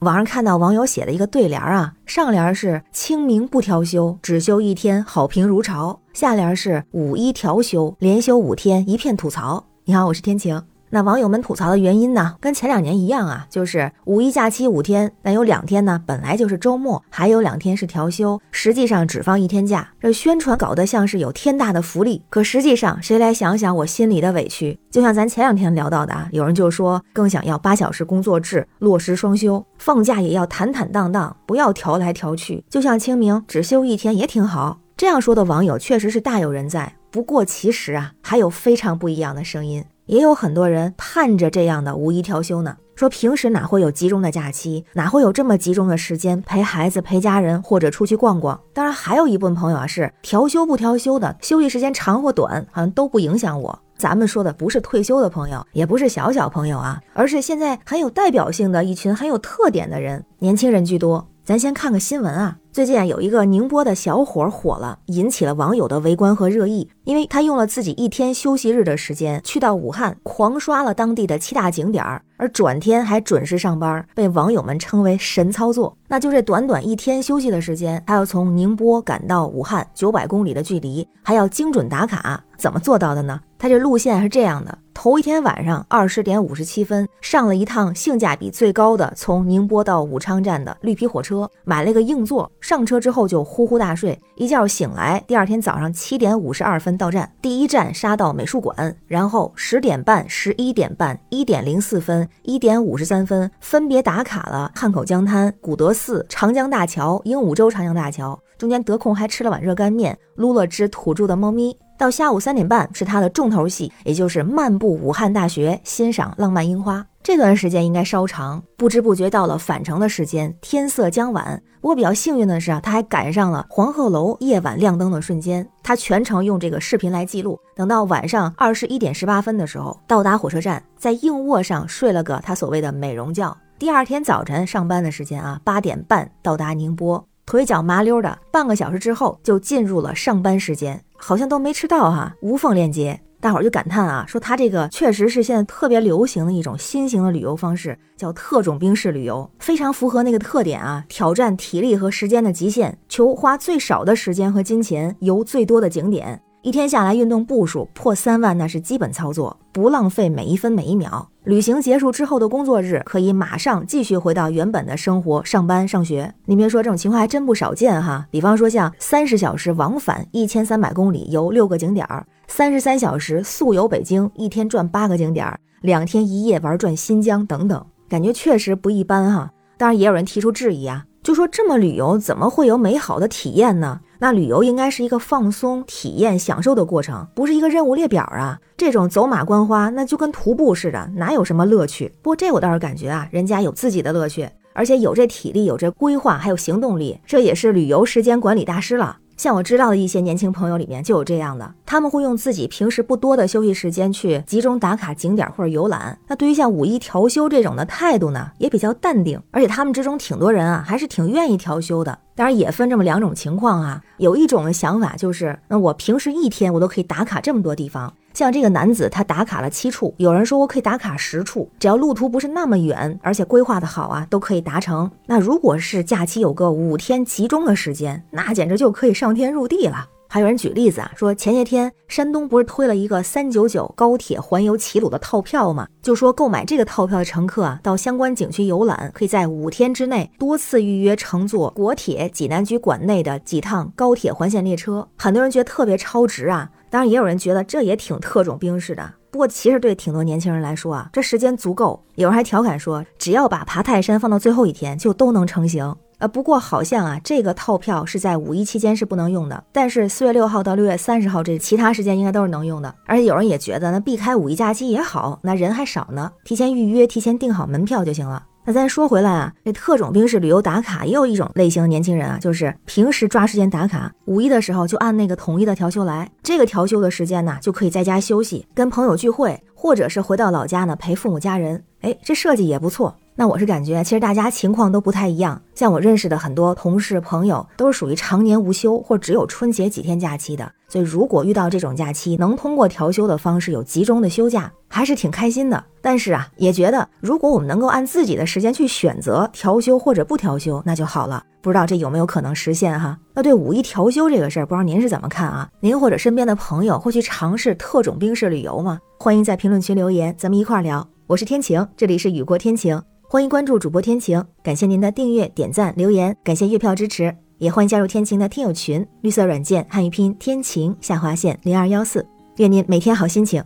网上看到网友写的一个对联啊，上联是清明不调休，只休一天，好评如潮；下联是五一调休，连休五天，一片吐槽。你好，我是天晴。那网友们吐槽的原因呢，跟前两年一样啊，就是五一假期五天，那有两天呢本来就是周末，还有两天是调休，实际上只放一天假。这宣传搞得像是有天大的福利，可实际上谁来想想我心里的委屈？就像咱前两天聊到的啊，有人就说更想要八小时工作制，落实双休，放假也要坦坦荡荡，不要调来调去。就像清明只休一天也挺好。这样说的网友确实是大有人在。不过其实啊，还有非常不一样的声音。也有很多人盼着这样的五一调休呢，说平时哪会有集中的假期，哪会有这么集中的时间陪孩子、陪家人或者出去逛逛？当然，还有一部分朋友啊是调休不调休的，休息时间长或短好像都不影响我。咱们说的不是退休的朋友，也不是小小朋友啊，而是现在很有代表性的一群很有特点的人，年轻人居多。咱先看个新闻啊，最近啊有一个宁波的小伙火了，引起了网友的围观和热议，因为他用了自己一天休息日的时间，去到武汉狂刷了当地的七大景点儿，而转天还准时上班，被网友们称为神操作。那就这短短一天休息的时间，他要从宁波赶到武汉九百公里的距离，还要精准打卡，怎么做到的呢？他这路线是这样的。头一天晚上二十点五十七分，上了一趟性价比最高的从宁波到武昌站的绿皮火车，买了个硬座。上车之后就呼呼大睡，一觉醒来，第二天早上七点五十二分到站，第一站杀到美术馆，然后十点半、十一点半、一点零四分、一点五十三分分别打卡了汉口江滩、古德寺、长江大桥、鹦鹉洲长江大桥，中间得空还吃了碗热干面，撸了只土著的猫咪。到下午三点半是他的重头戏，也就是漫步武汉大学，欣赏浪漫樱花。这段时间应该稍长，不知不觉到了返程的时间，天色将晚。不过比较幸运的是啊，他还赶上了黄鹤楼夜晚亮灯的瞬间。他全程用这个视频来记录。等到晚上二十一点十八分的时候，到达火车站，在硬卧上睡了个他所谓的美容觉。第二天早晨上班的时间啊，八点半到达宁波。腿脚麻溜的，半个小时之后就进入了上班时间，好像都没迟到哈，无缝链接。大伙儿就感叹啊，说他这个确实是现在特别流行的一种新型的旅游方式，叫特种兵式旅游，非常符合那个特点啊，挑战体力和时间的极限，求花最少的时间和金钱游最多的景点。一天下来，运动步数破三万那是基本操作，不浪费每一分每一秒。旅行结束之后的工作日，可以马上继续回到原本的生活，上班上学。您别说，这种情况还真不少见哈。比方说，像三十小时往返一千三百公里游六个景点儿，三十三小时速游北京，一天转八个景点儿，两天一夜玩转新疆等等，感觉确实不一般哈。当然，也有人提出质疑啊。就说这么旅游怎么会有美好的体验呢？那旅游应该是一个放松、体验、享受的过程，不是一个任务列表啊。这种走马观花，那就跟徒步似的，哪有什么乐趣？不过这我倒是感觉啊，人家有自己的乐趣，而且有这体力、有这规划，还有行动力，这也是旅游时间管理大师了。像我知道的一些年轻朋友里面就有这样的，他们会用自己平时不多的休息时间去集中打卡景点或者游览。那对于像五一调休这种的态度呢，也比较淡定，而且他们之中挺多人啊，还是挺愿意调休的。当然也分这么两种情况啊，有一种的想法就是，那我平时一天我都可以打卡这么多地方。像这个男子，他打卡了七处，有人说我可以打卡十处，只要路途不是那么远，而且规划的好啊，都可以达成。那如果是假期有个五天集中的时间，那简直就可以上天入地了。还有人举例子啊，说前些天山东不是推了一个三九九高铁环游齐鲁的套票吗？就说购买这个套票的乘客啊，到相关景区游览，可以在五天之内多次预约乘坐国铁济南局管内的几趟高铁环线列车。很多人觉得特别超值啊。当然，也有人觉得这也挺特种兵似的。不过，其实对挺多年轻人来说啊，这时间足够。有人还调侃说，只要把爬泰山放到最后一天，就都能成行。呃，不过好像啊，这个套票是在五一期间是不能用的，但是四月六号到六月三十号这其他时间应该都是能用的。而且有人也觉得，那避开五一假期也好，那人还少呢，提前预约、提前订好门票就行了。那再说回来啊，这特种兵式旅游打卡也有一种类型的年轻人啊，就是平时抓时间打卡，五一的时候就按那个统一的调休来。这个调休的时间呢，就可以在家休息，跟朋友聚会，或者是回到老家呢陪父母家人。哎，这设计也不错。那我是感觉，其实大家情况都不太一样。像我认识的很多同事朋友，都是属于常年无休或只有春节几天假期的。所以如果遇到这种假期，能通过调休的方式有集中的休假，还是挺开心的。但是啊，也觉得如果我们能够按自己的时间去选择调休或者不调休，那就好了。不知道这有没有可能实现哈？那对五一调休这个事儿，不知道您是怎么看啊？您或者身边的朋友会去尝试特种兵式旅游吗？欢迎在评论区留言，咱们一块儿聊。我是天晴，这里是雨过天晴，欢迎关注主播天晴，感谢您的订阅、点赞、留言，感谢月票支持。也欢迎加入天晴的听友群，绿色软件汉语拼天晴下划线零二幺四，愿您每天好心情，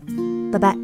拜拜。